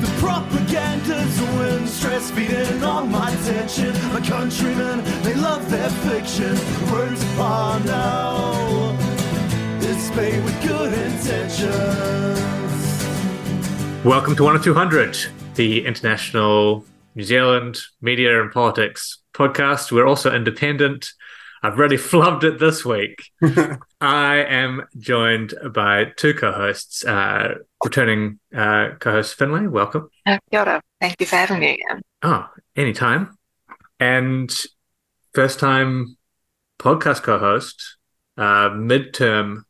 The propaganda's stress feeding on my. My countrymen, they love their fiction. Words upon now, with good intentions. Welcome to 1/200, the international New Zealand media and politics podcast. We're also independent. I've really flubbed it this week. I am joined by two co-hosts, uh, returning uh, co-host Finlay. Welcome. Uh, kia ora. Thank you for having me again. Oh, anytime. And first time podcast co-host, uh, midterm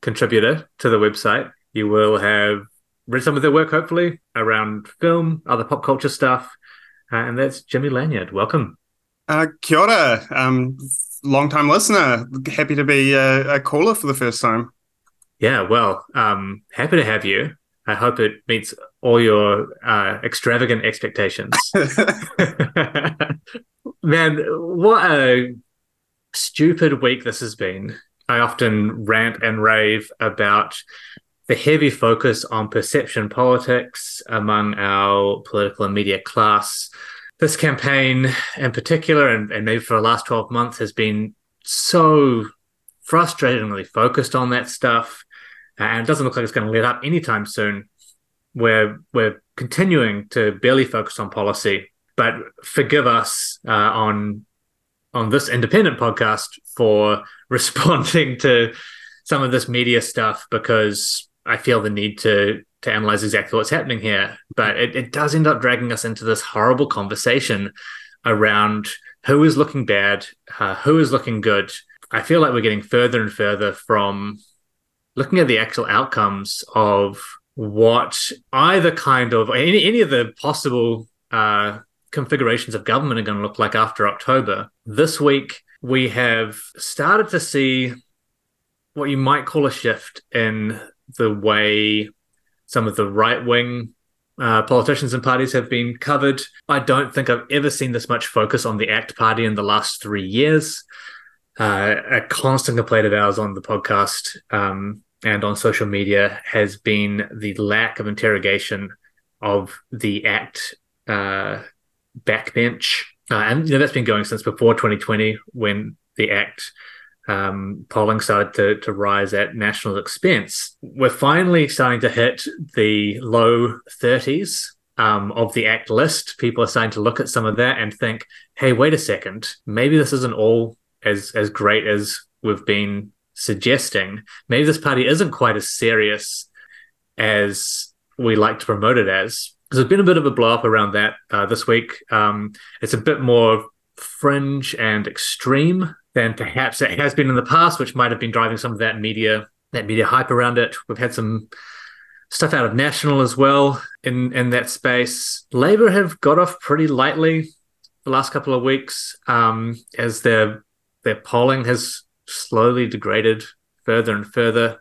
contributor to the website. You will have read some of their work, hopefully, around film, other pop culture stuff. Uh, and that's Jimmy Lanyard. Welcome. Uh, kia ora. Um, long time listener. Happy to be a, a, caller for the first time. Yeah, well, um, happy to have you. I hope it meets all your uh, extravagant expectations. Man, what a stupid week this has been. I often rant and rave about the heavy focus on perception politics among our political and media class this campaign in particular, and, and maybe for the last 12 months, has been so frustratingly focused on that stuff. And it doesn't look like it's going to let up anytime soon. We're, we're continuing to barely focus on policy, but forgive us uh, on on this independent podcast for responding to some of this media stuff because I feel the need to to analyze exactly what's happening here. But it, it does end up dragging us into this horrible conversation around who is looking bad, uh, who is looking good. I feel like we're getting further and further from looking at the actual outcomes of what either kind of any, any of the possible uh, configurations of government are going to look like after October. This week, we have started to see what you might call a shift in the way some of the right wing uh, politicians and parties have been covered. I don't think I've ever seen this much focus on the ACT Party in the last three years. Uh, a constant complaint of ours on the podcast um, and on social media has been the lack of interrogation of the ACT uh, backbench. Uh, and you know, that's been going since before 2020 when the ACT um, polling started to, to rise at national expense. We're finally starting to hit the low 30s um, of the ACT list. People are starting to look at some of that and think, hey, wait a second, maybe this isn't all as, as great as we've been suggesting. Maybe this party isn't quite as serious as we like to promote it as. There's been a bit of a blow up around that uh, this week. Um, it's a bit more fringe and extreme than perhaps it has been in the past, which might have been driving some of that media that media hype around it. We've had some stuff out of National as well in in that space. Labour have got off pretty lightly the last couple of weeks um, as their their polling has slowly degraded further and further,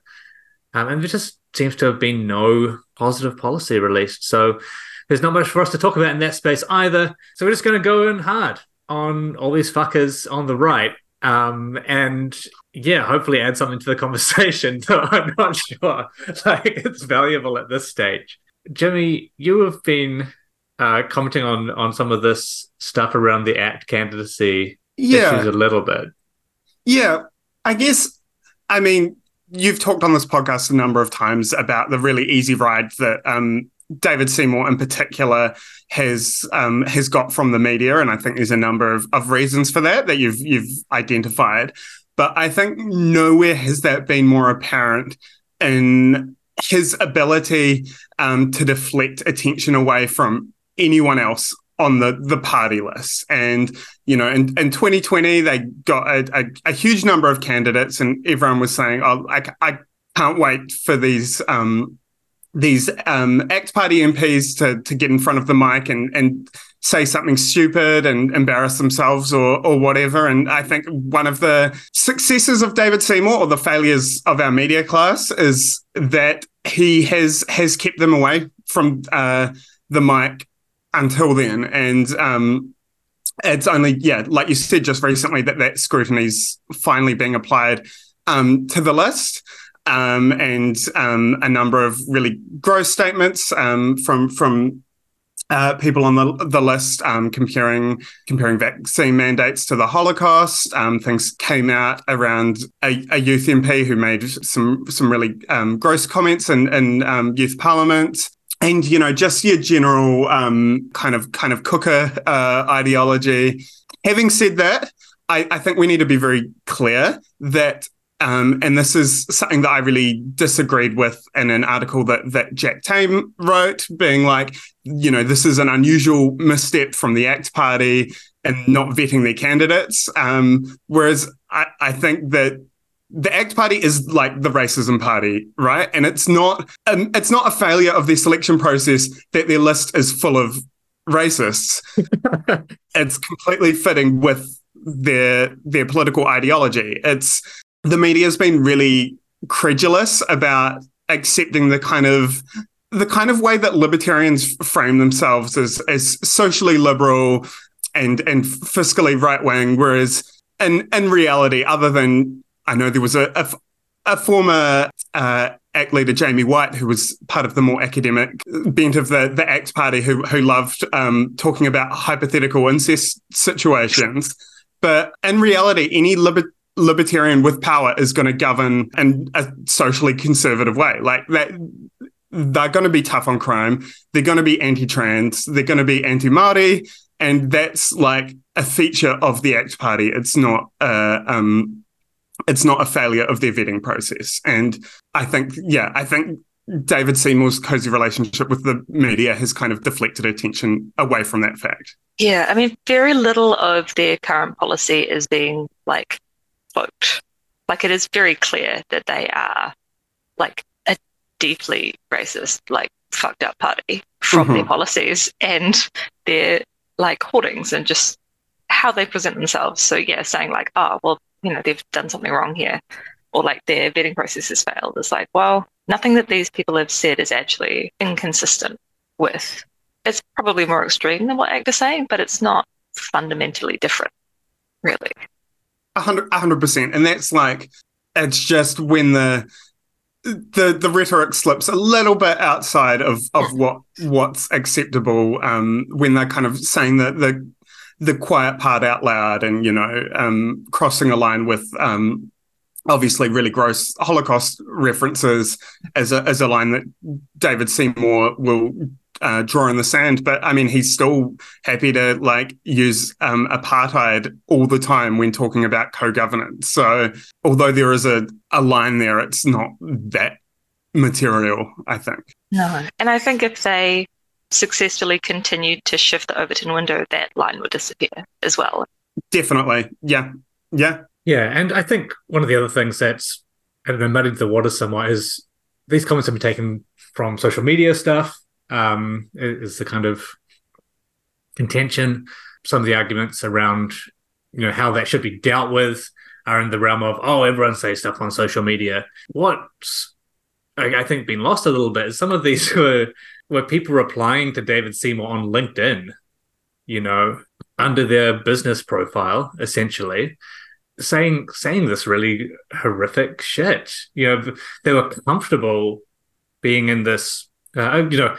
um, and there just seems to have been no positive policy released. So there's not much for us to talk about in that space either. So we're just going to go in hard on all these fuckers on the right um, and yeah, hopefully add something to the conversation. Though I'm not sure like it's valuable at this stage. Jimmy, you have been uh, commenting on on some of this stuff around the ACT candidacy yeah. issues a little bit. Yeah, I guess. I mean, you've talked on this podcast a number of times about the really easy ride that um, David Seymour in particular has um, has got from the media, and I think there's a number of, of reasons for that that you've you've identified. But I think nowhere has that been more apparent in his ability um, to deflect attention away from anyone else on the the party list. And you know, in, in 2020, they got a, a, a huge number of candidates, and everyone was saying, "Oh, I, I can't wait for these." Um, these um, ACT Party MPs to to get in front of the mic and and say something stupid and embarrass themselves or or whatever. And I think one of the successes of David Seymour or the failures of our media class is that he has has kept them away from uh, the mic until then. And um, it's only yeah, like you said just recently that that scrutiny is finally being applied um, to the list. Um, and um, a number of really gross statements um, from from uh, people on the the list um, comparing comparing vaccine mandates to the Holocaust. Um, things came out around a, a, youth MP who made some some really um, gross comments in, in youth parliament. And you know, just your general um, kind of kind of cooker uh, ideology. Having said that, I, I think we need to be very clear that um, and this is something that I really disagreed with in an article that that Jack Tame wrote, being like, you know, this is an unusual misstep from the ACT Party and not vetting their candidates. Um, whereas I, I think that the ACT Party is like the racism party, right? And it's not um, it's not a failure of their selection process that their list is full of racists. it's completely fitting with their their political ideology. It's the media has been really credulous about accepting the kind of the kind of way that libertarians frame themselves as as socially liberal and and fiscally right wing, whereas in in reality, other than I know there was a a, a former uh, ACT leader Jamie Whyte, who was part of the more academic bent of the the ACT party, who who loved um, talking about hypothetical incest situations. But in reality, any liber- libertarian with power is going to govern in a socially conservative way. Like that, they're going to be tough on crime. They're going to be anti-trans. They're going to be anti-Maori, and that's like a feature of the ACT Party. It's not uh, um, it's not a failure of their vetting process. And I think, yeah, I think David Seymour's cozy relationship with the media has kind of deflected attention away from that fact. Yeah, I mean, very little of their current policy is being like vote. Like it is very clear that they are like a deeply racist, like fucked up party from mm-hmm. their policies and their like hoardings and just how they present themselves. So yeah, saying like, oh well, you know, they've done something wrong here, or like their vetting process has failed. It's like, well, nothing that these people have said is actually inconsistent with. It's probably more extreme than what ACT is saying, but it's not fundamentally different, really hundred percent, and that's like it's just when the the the rhetoric slips a little bit outside of of what what's acceptable um, when they're kind of saying the the the quiet part out loud and you know um, crossing a line with um, obviously really gross Holocaust references as a as a line that David Seymour will uh, draw in the sand. But I mean, he's still happy to like use um, apartheid all the time when talking about co-governance. So although there is a, a line there, it's not that material, I think. No. And I think if they successfully continued to shift the Overton window, that line would disappear as well. Definitely. Yeah. Yeah. Yeah. And I think one of the other things that's I don't know, muddied the water somewhat is these comments have been taken from social media stuff um, is the kind of contention. Some of the arguments around, you know, how that should be dealt with are in the realm of, oh, everyone says stuff on social media. What's I, think been lost a little bit is some of these were were people replying to David Seymour on LinkedIn, you know, under their business profile, essentially, saying saying this really horrific shit. You know, they were comfortable being in this uh, you know,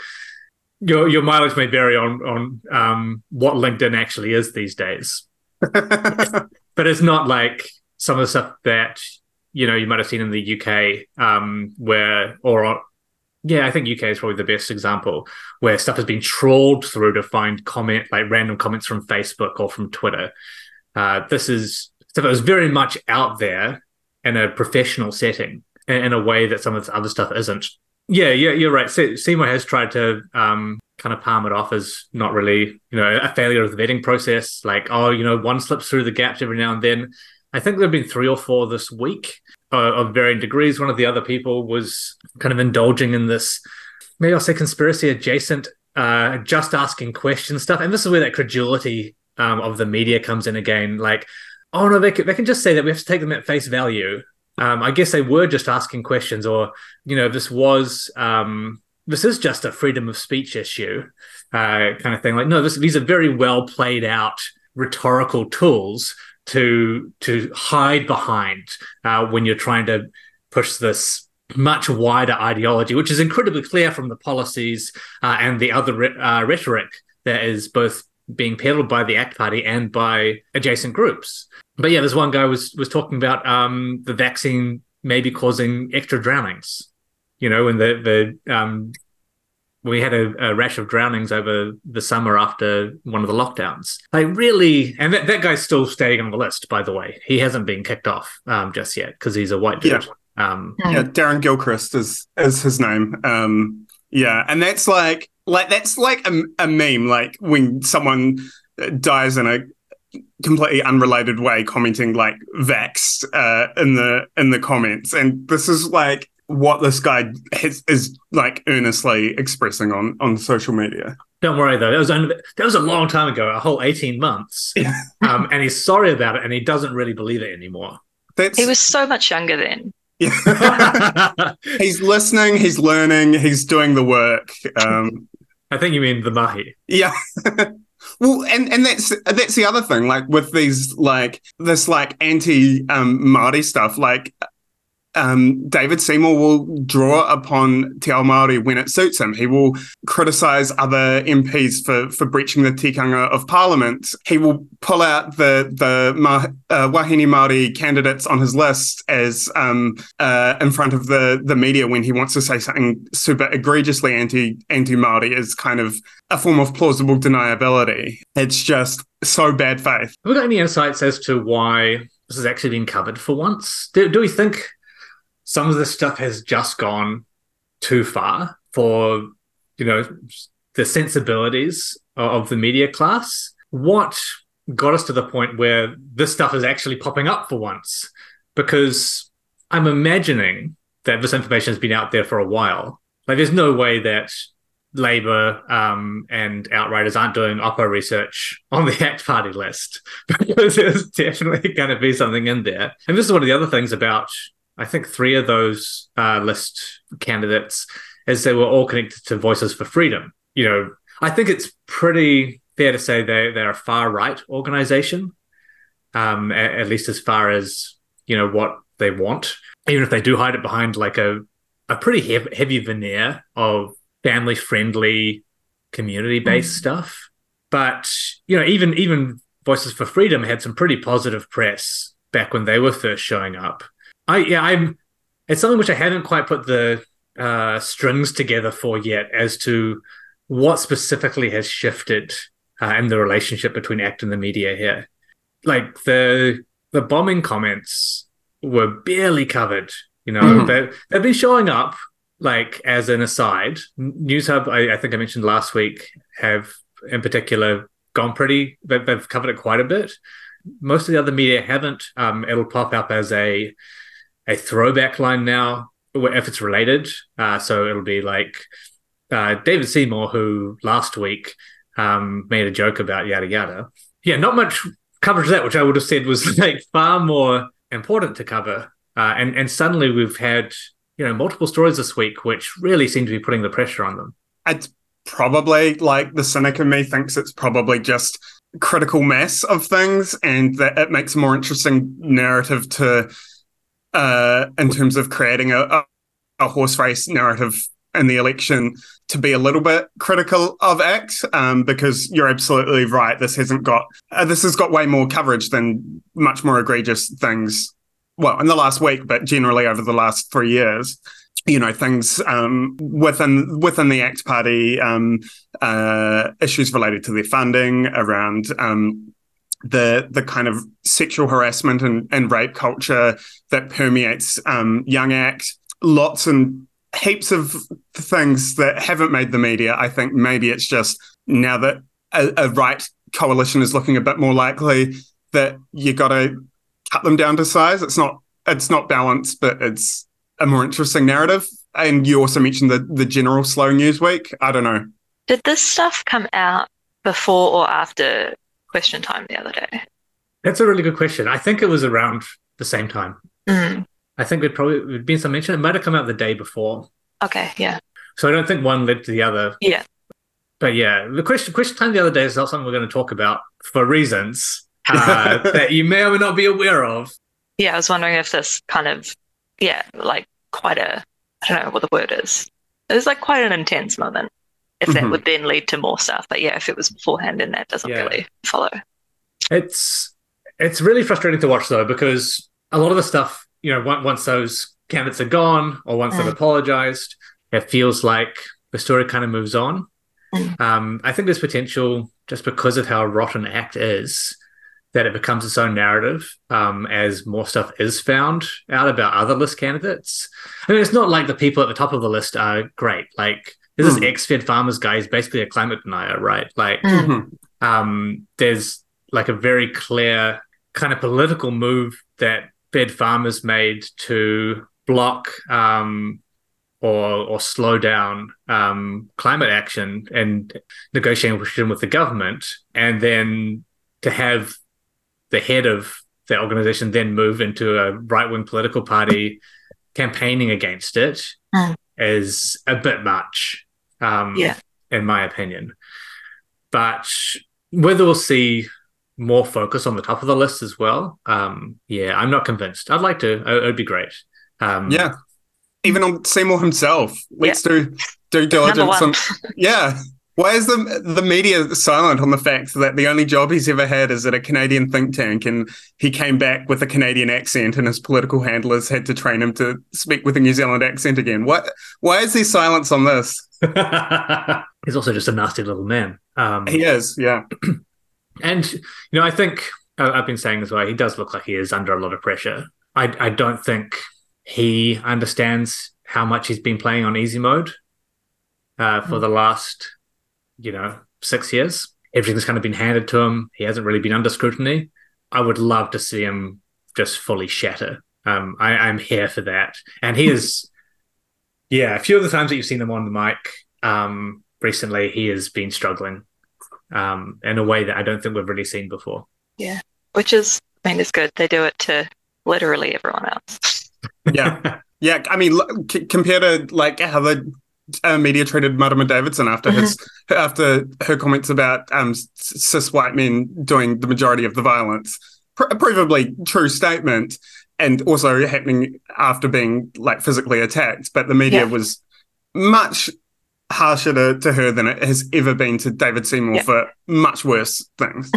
your your mileage may vary on on um, what LinkedIn actually is these days, but it's not like some of the stuff that you know you might have seen in the UK, um, where or yeah, I think UK is probably the best example where stuff has been trawled through to find comment like random comments from Facebook or from Twitter. Uh, this is stuff that was very much out there in a professional setting in, in a way that some of this other stuff isn't. Yeah, yeah, you're right. Seymour has tried to um, kind of palm it off as not really, you know, a failure of the vetting process. Like, oh, you know, one slips through the gaps every now and then. I think there have been three or four this week uh, of varying degrees. One of the other people was kind of indulging in this, maybe I'll say conspiracy adjacent, uh, just asking questions stuff. And this is where that credulity um, of the media comes in again. Like, oh no, they can, they can just say that we have to take them at face value um, I guess they were just asking questions, or you know, this was um, this is just a freedom of speech issue, uh, kind of thing. Like, no, this, these are very well played out rhetorical tools to to hide behind uh, when you're trying to push this much wider ideology, which is incredibly clear from the policies uh, and the other re- uh, rhetoric that is both being peddled by the ACT Party and by adjacent groups. But yeah, this one guy was was talking about um, the vaccine maybe causing extra drownings. You know, when the the um, we had a, a, rash of drownings over the summer after one of the lockdowns. Like really, and that, that guy's still staying on the list, by the way. He hasn't been kicked off um, just yet because he's a white dude. Yeah. Um, yeah, Darren Gilchrist is is his name. Um, yeah, and that's like like that's like a, a meme. Like when someone dies in a completely unrelated way, commenting like vaxxed uh, in the in the comments, and this is like what this guy has, is like earnestly expressing on on social media. Don't worry though, that was only, that was a long time ago, a whole eighteen months, yeah. um, and he's sorry about it, and he doesn't really believe it anymore. That's... He was so much younger then. Yeah. he's listening, he's learning, he's doing the work. Um, I think you mean the mahi. Yeah. well, and and that's that's the other thing. Like with these, like this, like anti um, Māori stuff. Like um, David Seymour will draw upon Te Ao Māori when it suits him. He will criticise other MPs for, for breaching the tikanga of Parliament. He will pull out the the Ma, uh, Wahine Māori candidates on his list as um, uh, in front of the, the media when he wants to say something super egregiously anti anti Māori is kind of a form of plausible deniability. It's just so bad faith. Have we got any insights as to why this has actually been covered for once? Do, do we think some of this stuff has just gone too far for you know the sensibilities of the media class. What got us to the point where this stuff is actually popping up for once? Because i'm imagining that this information has been out there for a while. Like there's no way that Labour um, and Outriders aren't doing Oppo research on the ACT Party list because there's definitely going to be something in there. And this is one of the other things about I think three of those uh, list candidates, as they were all connected to Voices for Freedom. You know, I think it's pretty fair to say they they're a far right organization, um, at, at, least as far as you know what they want. Even if they do hide it behind like a a pretty heavy, heavy veneer of family friendly, community based mm. stuff. But you know, even even Voices for Freedom had some pretty positive press back when they were first showing up. I yeah, I'm. It's something which I haven't quite put the uh, strings together for yet as to what specifically has shifted uh, in the relationship between ACT and the media here. Like the the bombing comments were barely covered. You know, mm. they, they've been showing up like as an aside. Newshub, I, I think I mentioned last week, have in particular gone pretty. They've covered it quite a bit. Most of the other media haven't. Um, it'll pop up as a a throwback line now if it's related. Uh, so it'll be like uh, David Seymour, who last week um, made a joke about yada yada. Yeah, not much coverage of that, which I would have said was like far more important to cover. Uh, and and suddenly we've had you know multiple stories this week, which really seem to be putting the pressure on them. It's probably like the cynic in me thinks it's probably just critical mass of things, and that it makes a more interesting narrative to uh, in terms of creating a, a, horse race narrative in the election to be a little bit critical of ACT um, because you're absolutely right. This hasn't got uh, this has got way more coverage than much more egregious things. Well, in the last week, but generally over the last three years, you know, things um, within within the ACT Party, um, uh, issues related to their funding around um, the the kind of sexual harassment and, and rape culture that permeates um, young act. Lots and heaps of things that haven't made the media. I think maybe it's just now that a, a right coalition is looking a bit more likely that you got to cut them down to size. It's not it's not balanced but it's a more interesting narrative. And you also mentioned the the general slow news week i don't know. Did this stuff come out before or after question time the other day? That's a really good question. I think it was around the same time. Mm. I think it probably would been some mention. It might have come out the day before. Okay, yeah. So I don't think one led to the other. Yeah. But yeah, the question question time the other day is not something we're going to talk about for reasons uh, that you may or may not be aware of. Yeah, I was wondering if this kind of yeah, like quite a I don't know what the word is. It was like quite an intense moment. If that Mhm. would then lead to more stuff, but yeah, if it was beforehand, then that doesn't Yeah. really follow. It's it's really frustrating to watch though because a lot of the stuff, you know, on- once those candidates are gone or once they've Mm. apologized, it feels like the story kind of moves on. Mm. Um, I think there's potential just because of how rotten Act is that it becomes its own narrative um, as more stuff is found out about other list candidates. I mean, it's not like the people at the top of the list are great. Like there's Mm. this ex-Fed farmers guy is basically a climate denier, right? Like Mm. Mhm. um, there's like a very clear kind of political move that Fed farmers made to block um, or or slow down um, climate action and negotiation with the government, and then to have the head of the organization then move into a right wing political party campaigning against it is Mm. a bit much, um, Yeah. in my opinion. But whether we'll see more focus on the top of the list as well, um, yeah, I'm not convinced. I'd like to. It would be great. Um, Yeah. Even on Seymour himself. Let's do due diligence Number on Yeah. Why is the the media silent on the fact that the only job he's ever had is at a Canadian think tank and he came back with a Canadian accent and his political handlers had to train him to speak with a New Zealand accent again? What why is there silence on this? He's also just a nasty little man. Um, He is, yeah. And you know, I think I've been saying as well. He does look like he is under a lot of pressure. I I don't think he understands how much he's been playing on easy mode uh, for the last, you know, six years. Everything's kind of been handed to him. He hasn't really been under scrutiny. I would love to see him just fully shatter. Um, I, I'm here for that. And he is, yeah, a few of the times that you've seen him on the mic um, recently, he has been struggling um, in a way that I don't think we've really seen before. Yeah, which is, I mean, it's good. They do it to literally everyone else. Yeah. Yeah, I mean, c- compared to like how the uh, media treated Marama Davidson after his after her comments about um, cis white men doing the majority of the violence, pr- provably true statement, and also happening after being like physically attacked. But the media Yeah. was much harsher to, to her than it has ever been to David Seymour Yeah. for much worse things.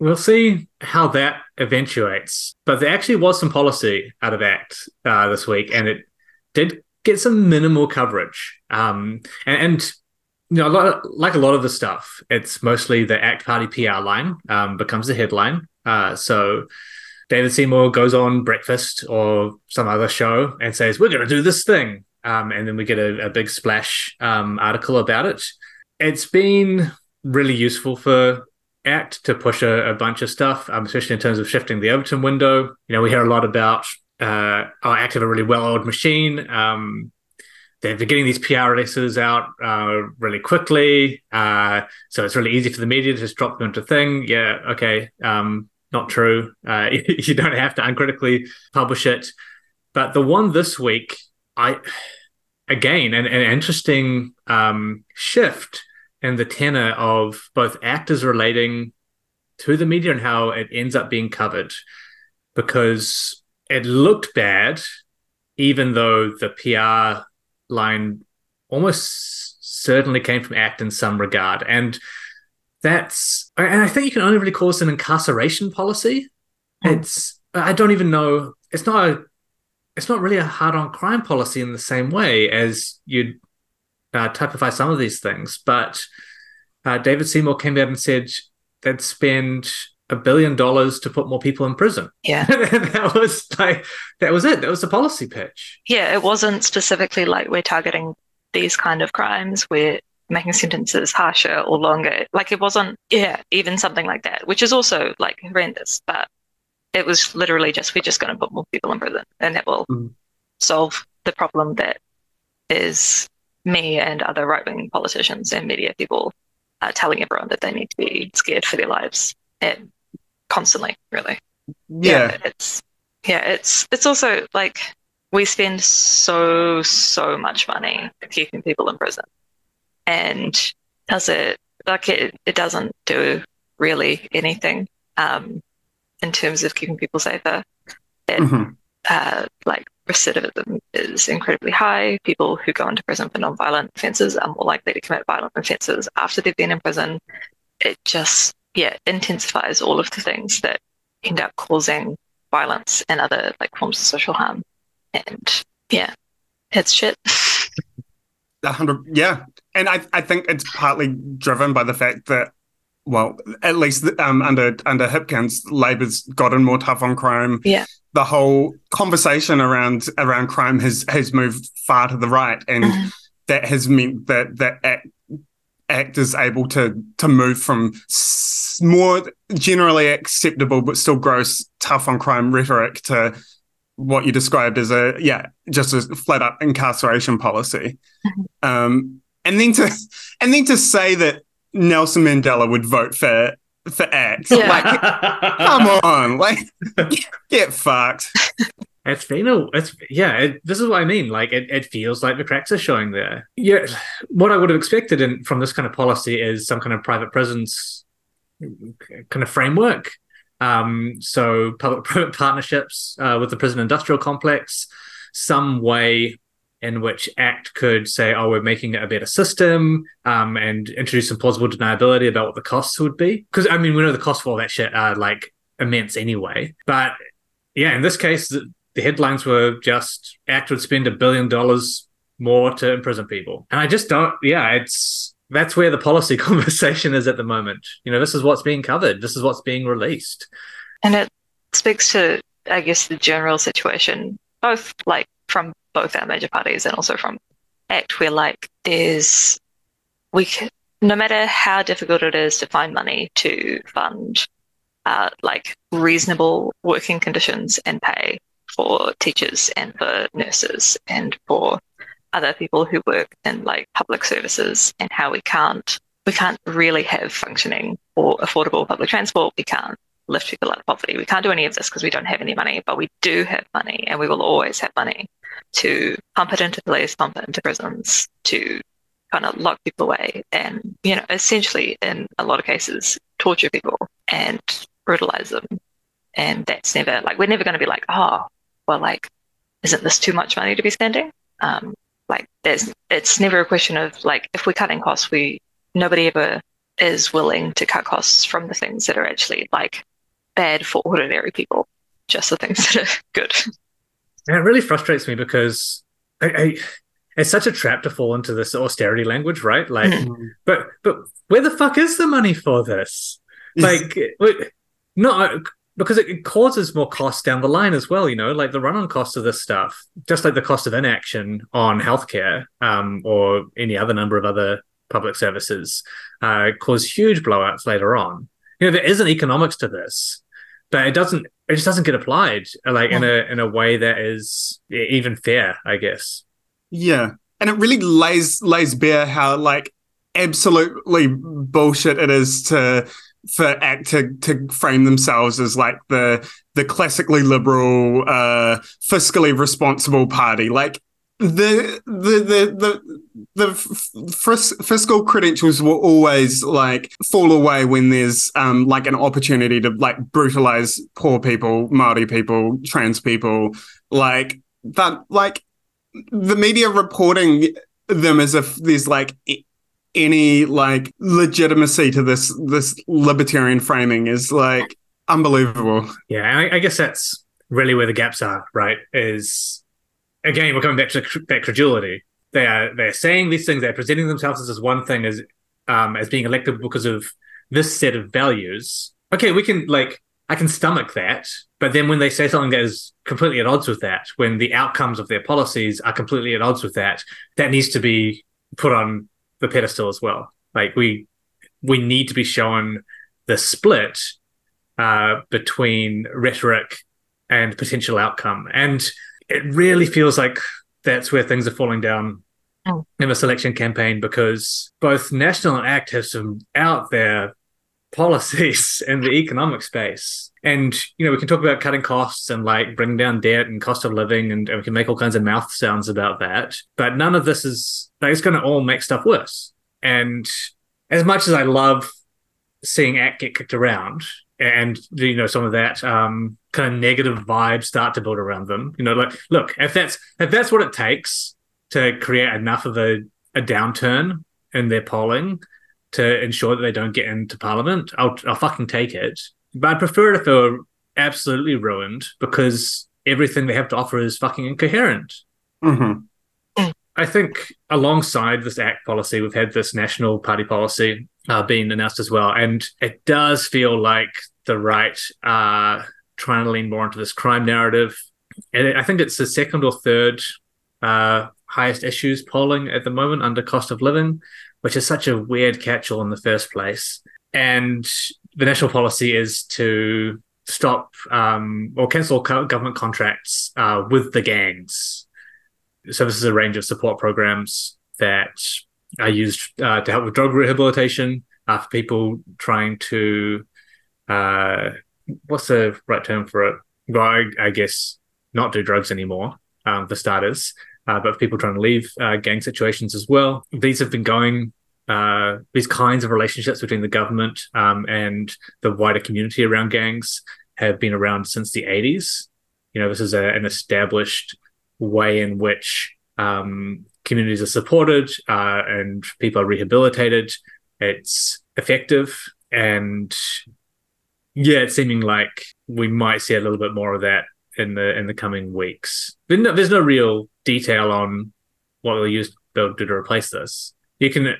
We'll see how that eventuates. But there actually was some policy out of ACT uh, this week, and it did get some minimal coverage. Um, and, and you know, a lot of, like a lot of the stuff, it's mostly the ACT Party PR line um, becomes the headline. Uh, so David Seymour goes on Breakfast or some other show and says, "We're going to do this thing," um, and then we get a, a big splash um, article about it. It's been really useful for Act to push a, a bunch of stuff, um, especially in terms of shifting the Overton window. You know, we hear a lot about uh, oh, Act have a really well-oiled machine. Um, they're getting these PR releases out uh, really quickly, uh, so it's really easy for the media to just drop them into thing. Yeah, okay, um, not true. Uh, you don't have to uncritically publish it. But the one this week, I again an, an interesting um, shift in the tenor of both actors relating to the media and how it ends up being covered, because it looked bad, even though the PR line almost certainly came from ACT in some regard, and that's and I think you can only really call this an incarceration policy. It's I don't even know. It's not a. It's not really a hard on crime policy in the same way as you'd uh, typify some of these things. But uh, David Seymour came out and said they'd spend a billion dollars to put more people in prison. Yeah. that was like that was it. That was the policy pitch. Yeah, it wasn't specifically like we're targeting these kind of crimes. We're making sentences harsher or longer. Like it wasn't, yeah, even something like that, which is also like horrendous. But it was literally just we're just going to put more people in prison, and that will Mm. solve the problem that is me and other right wing politicians and media people uh, telling everyone that they need to be scared for their lives and constantly, really Yeah. it's yeah it's it's also like we spend so so much money keeping people in prison and does it like it, it doesn't do really anything um in terms of keeping people safer Mhm. uh, like recidivism is incredibly high. People who go into prison for non-violent offences are more likely to commit violent offences after they've been in prison. It just yeah intensifies all of the things that end up causing violence and other like forms of social harm. And yeah, it's shit. A hundred, yeah, and I I think it's partly driven by the fact that, well, at least um, under under Hipkins, Labour's gotten more tough on crime. Yeah, the whole conversation around around crime has has moved far to the right, and Mhm. that has meant that that act, act is able to to move from s- more generally acceptable but still gross tough on crime rhetoric to what you described as a yeah just a flat up incarceration policy Mhm. um and then to and then to say that Nelson Mandela would vote for for act Yeah. like come on like get fucked It's been a, it's yeah. It, this is what I mean. Like it, it feels like the cracks are showing there. Yeah, what I would have expected in, from this kind of policy is some kind of private prisons kind of framework. Um, so public-private partnerships uh, with the prison industrial complex, some way in which ACT could say, "Oh, we're making it a better system," um, and introduce some plausible deniability about what the costs would be. Because I mean, we know the costs for all that shit are like immense anyway. But yeah, in this case, the, headlines were just ACT would spend a billion dollars more to imprison people, and I just don't. Yeah, it's that's where the policy conversation is at the moment. You know, this is what's being covered. This is what's being released. and it speaks to I guess the general situation, both like from both our major parties and also from ACT, where like there's we can, no matter how difficult it is to find money to fund uh, like reasonable working conditions and pay for teachers and for nurses and for other people who work in like public services and how we can't we can't really have functioning or affordable public transport. We can't lift people out of poverty. We can't do any of this because we don't have any money but we do have money and we will always have money to pump it into police pump it into prisons to kind of lock people away and you know essentially in a lot of cases torture people and brutalize them. And that's never like we're never going to be like oh well like isn't this too much money to be spending um like there's it's never a question of like if we're cutting costs we nobody ever is willing to cut costs from the things that are actually like bad for ordinary people just the things that are good And it really frustrates me because I, I, it's such a trap to fall into this austerity language, right? Like, Mhm. but but where the fuck is the money for this? Like, wait, not because it causes more costs down the line as well. You know, like the run-on cost of this stuff, just like the cost of inaction on healthcare um, or any other number of other public services, uh, cause huge blowouts later on. You know, there is an economics to this, but it doesn't. It just doesn't get applied like in a in a way that is even fair, I guess. Yeah, and it really lays lays bare how like absolutely bullshit it is to for ACT to to frame themselves as like the the classically liberal, uh, fiscally responsible party. Like the the the the the fiscal credentials will always like fall away when there's um like an opportunity to like brutalize poor people, Maori people, trans people, like that like the media reporting them as if there's like any like legitimacy to this this libertarian framing is like unbelievable. Yeah, I, I guess that's really where the gaps are, right? Is again, we're coming back to that credulity. They are they're saying these things. They're presenting themselves as this one thing as um as being elected because of this set of values. Okay, we can like I can stomach that, but then when they say something that is completely at odds with that, when the outcomes of their policies are completely at odds with that, that needs to be put on the pedestal as well. Like we we need to be shown the split uh, between rhetoric and potential outcome. And it really feels like that's where things are falling down Mm. in the selection campaign because both National and ACT have some out there policies in the economic space. And, you know, we can talk about cutting costs and like bringing down debt and cost of living, and, and we can make all kinds of mouth sounds about that. But none of this is, like, it's going to all make stuff worse. And as much as I love seeing ACT get kicked around, and you know some of that um, kind of negative vibe start to build around them. You know, like look, if that's if that's what it takes to create enough of a, a downturn in their polling to ensure that they don't get into parliament, I'll I'll fucking take it. But I prefer it if they were absolutely ruined because everything they have to offer is fucking incoherent. Mm-hmm. I think alongside this ACT policy, we've had this national party policy uh, being announced as well, and it does feel like the right are trying to lean more into this crime narrative. And I think it's the second or third uh, highest issues polling at the moment under cost of living, which is such a weird catch-all in the first place. And the national policy is to stop um, or cancel government contracts uh, with the gangs so this is a range of support programs that are used uh, to help with drug rehabilitation uh, for people trying to uh, what's the right term for it? Well, I, I guess not do drugs anymore um, for starters, uh, but for people trying to leave uh, gang situations as well. These have been going. Uh, these kinds of relationships between the government um, and the wider community around gangs have been around since the 80s. You know, this is a, an established way in which um, communities are supported uh, and people are rehabilitated. It's effective, and yeah, it's seeming like we might see a little bit more of that in the in the coming weeks. There's no, there's no real detail on what they'll use they'll do to replace this. You can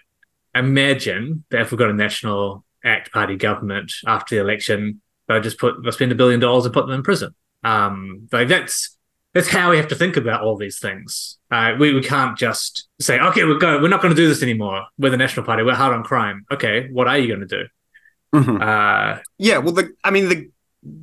imagine that if we've got a national ACT Party government after the election, they'll just put they'll spend a billion dollars and put them in prison. Um, like that's that's how we have to think about all these things. Uh, we, we can't just say, okay, we're going, we're not going to do this anymore. We're the National Party. We're hard on crime. Okay, what are you going to do? Mm-hmm. Uh, yeah, well, the, I mean, the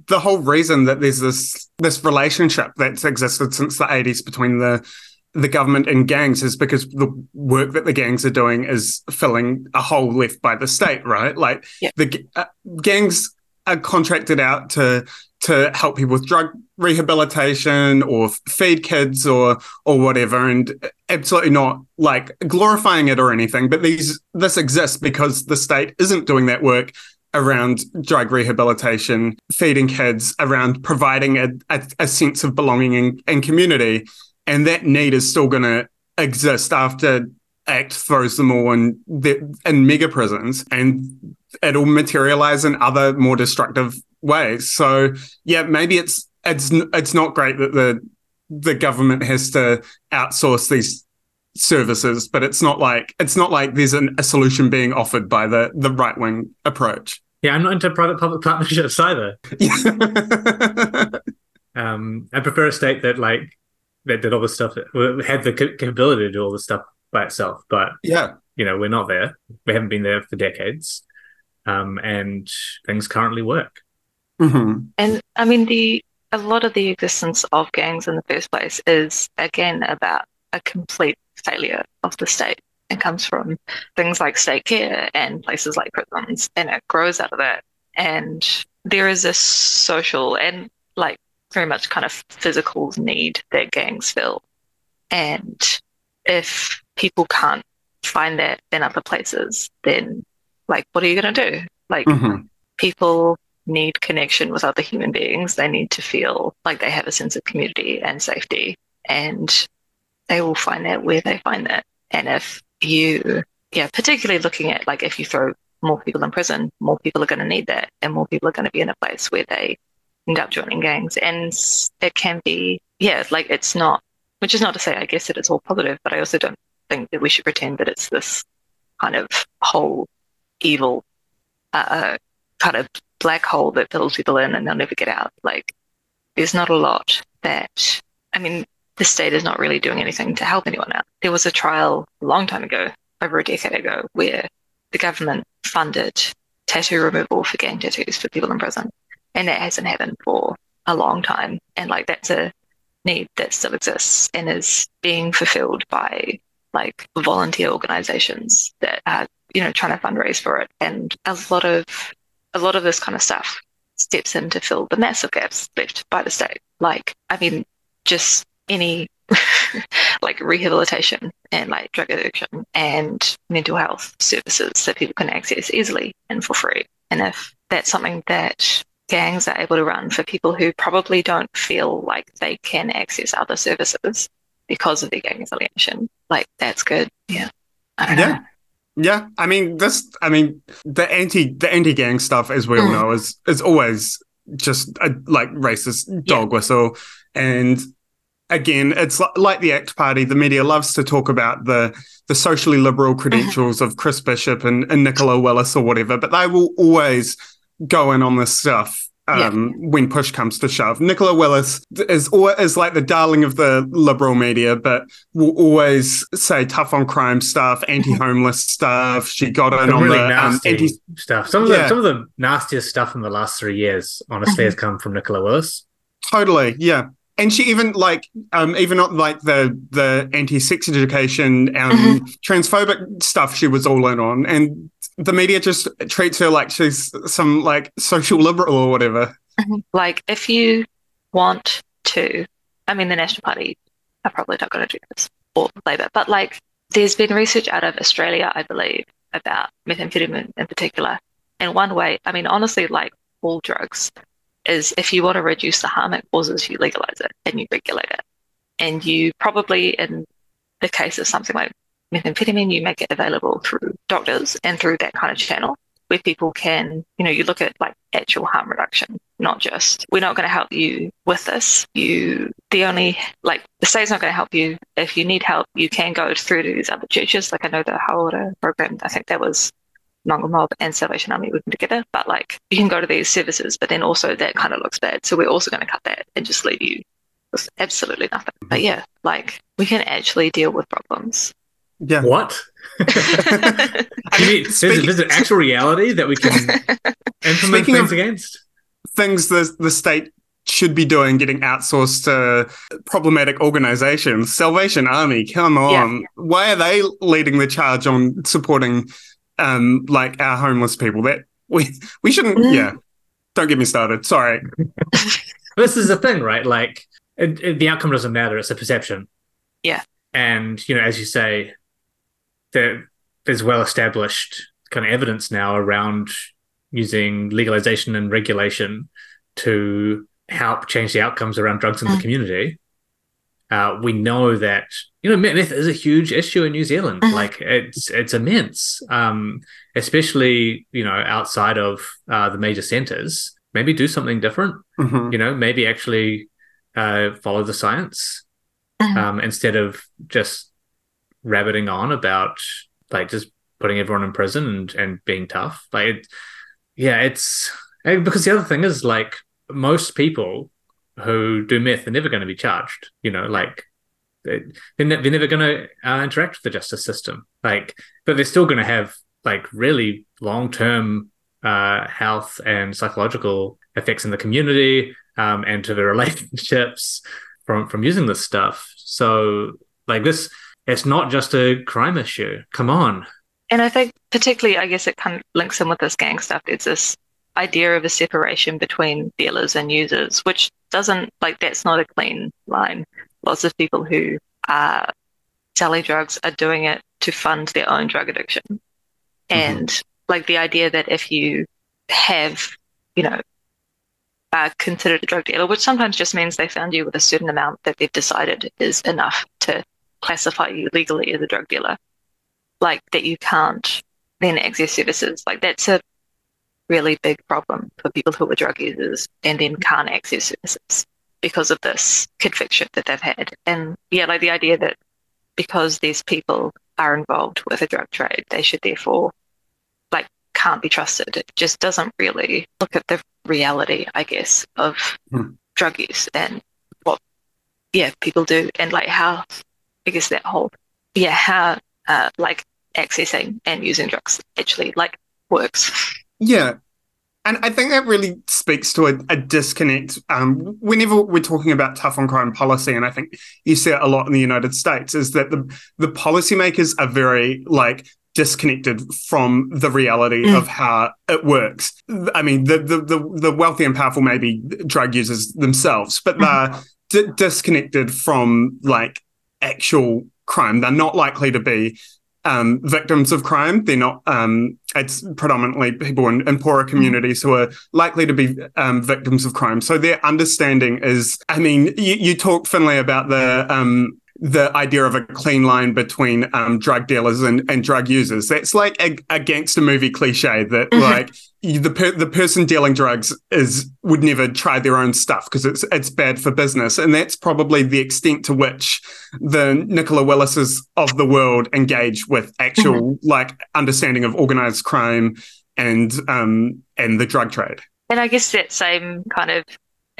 the whole reason that there's this this relationship that's existed since the 80s between the the government and gangs is because the work that the gangs are doing is filling a hole left by the state, right? Like yeah. the uh, gangs are contracted out to to help people with drug rehabilitation or feed kids or or whatever and absolutely not like glorifying it or anything but these this exists because the state isn't doing that work around drug rehabilitation feeding kids around providing a, a, a sense of belonging and, and community and that need is still going to exist after act throws them all in the, in mega prisons and it'll materialize in other more destructive ways. So yeah, maybe it's it's it's not great that the the government has to outsource these services, but it's not like it's not like there's an, a solution being offered by the the right wing approach. Yeah, I'm not into private public partnerships either. um, I prefer a state that like that did all the stuff had the capability to do all the stuff by itself. But yeah, you know, we're not there. We haven't been there for decades, um, and things currently work. Mm-hmm. And I mean, the a lot of the existence of gangs in the first place is again about a complete failure of the state. It comes from things like state care and places like prisons, and it grows out of that. And there is a social and like very much kind of physical need that gangs fill. And if people can't find that in other places, then like, what are you going to do? Like, mm-hmm. people need connection with other human beings. They need to feel like they have a sense of community and safety. And they will find that where they find that. And if you, yeah, particularly looking at like if you throw more people in prison, more people are going to need that. And more people are going to be in a place where they end up joining gangs. And it can be, yeah, like it's not, which is not to say, I guess, that it's all positive, but I also don't think that we should pretend that it's this kind of whole evil uh, kind of black hole that fills people in and they'll never get out. Like, there's not a lot that, I mean, the state is not really doing anything to help anyone out. There was a trial a long time ago, over a decade ago, where the government funded tattoo removal for gang tattoos for people in prison. And that hasn't happened for a long time. And like, that's a need that still exists and is being fulfilled by like volunteer organizations that are, you know, trying to fundraise for it. And a lot of a lot of this kind of stuff steps in to fill the massive gaps left by the state. Like, I mean, just any like rehabilitation and like drug addiction and mental health services that people can access easily and for free. And if that's something that gangs are able to run for people who probably don't feel like they can access other services because of their gang affiliation. Like that's good. Yeah. yeah. Know. Yeah, I mean this. I mean the anti the anti gang stuff, as we all mm. know, is is always just a like racist dog yeah. whistle, and again, it's like the ACT Party. The media loves to talk about the the socially liberal mm-hmm. credentials of Chris Bishop and, and Nicola Willis or whatever, but they will always go in on this stuff um, yeah. when push comes to shove. Nicola Willis is is like the darling of the liberal media, but will always say tough on crime stuff, anti-homeless stuff. She got in the on really the um, nasty um, anti- stuff. Some of the some of the nastiest stuff in the last three years, honestly, has come from Nicola Willis. Totally, yeah. And she even like um even not like the the anti-sex education um mm-hmm. transphobic stuff she was all in on and the media just treats her like she's some like social liberal or whatever. Like if you want to, I mean, the National Party are probably not going to do this or Labour, but like there's been research out of Australia, I believe, about methamphetamine in particular. And one way, I mean, honestly, like all drugs, is if you want to reduce the harm it causes, you legalize it and you regulate it. And you probably, in the case of something like methamphetamine, you make it available through doctors and through that kind of channel where people can, you know, you look at like actual harm reduction, not just we're not going to help you with this. You, the only like the state's not going to help you. If you need help, you can go through to these other churches. Like I know the Hauora program, I think that was Mongrel Mob and Salvation Army working together. But like you can go to these services, but then also that kind of looks bad. So we're also going to cut that and just leave you with absolutely nothing. But yeah, like we can actually deal with problems yeah. What? you mean, there's, there's, an actual reality that we can implement things against? Things the, the state should be doing getting outsourced to problematic organizations. Salvation Army, come on. Yeah. Why are they leading the charge on supporting um like our homeless people? That we we shouldn't mm. yeah. Don't get me started. Sorry. this is the thing, right? Like it, it, the outcome doesn't matter, it's a perception. Yeah. And you know, as you say, there, there's well established kind of evidence now around using legalization and regulation to help change the outcomes around drugs in the mm. community. Uh, we know that you know meth is a huge issue in New Zealand. Mm-hmm. Like it's it's immense, um, especially you know outside of uh, the major centers. Maybe do something different. Mm-hmm. You know, maybe actually uh, follow the science mm-hmm. um, instead of just rabbiting on about like just putting everyone in prison and and being tough. Like, it, yeah, it's because the other thing is like most people who do meth are never going to be charged. You know, like they're, ne- they're never going to uh, interact with the justice system. Like, but they're still going to have like really long term uh, health and psychological effects in the community um, and to the relationships from from using this stuff. So like this it's not just a crime issue. Come on. And I think, particularly, I guess it kind of links in with this gang stuff. It's this idea of a separation between dealers and users, which doesn't, like, that's not a clean line. Lots of people who are selling drugs are doing it to fund their own drug addiction. Mm-hmm. And, like, the idea that if you have, you know, uh, considered a drug dealer, which sometimes just means they found you with a certain amount that they've decided is enough to classify you legally as a drug dealer, like that you can't then access services. Like that's a really big problem for people who are drug users and then can't access services because of this conviction that they've had. And yeah, like the idea that because these people are involved with a drug trade, they should therefore like can't be trusted. It just doesn't really look at the reality, I guess, of hmm. drug use and what yeah, people do and like how I guess that whole, yeah, how uh, like accessing and using drugs actually like works. Yeah. And I think that really speaks to a, a disconnect. Um, whenever we're talking about tough on crime policy, and I think you see it a lot in the United States, is that the the policymakers are very like disconnected from the reality mm. of how it works. I mean, the, the the the wealthy and powerful may be drug users themselves, but they're d- disconnected from like actual crime. They're not likely to be um, victims of crime. They're not. Um, it's predominantly people in, in poorer communities who are likely to be um, victims of crime. So their understanding is. I mean, you, you talk Finlay about the um, the idea of a clean line between um, drug dealers and, and drug users. That's like a, a gangster movie cliche that mm-hmm. like the per- the person dealing drugs is would never try their own stuff because it's it's bad for business, and that's probably the extent to which the Nicola Willis's of the world engage with actual mm-hmm. like understanding of organized crime and um and the drug trade. And I guess that same kind of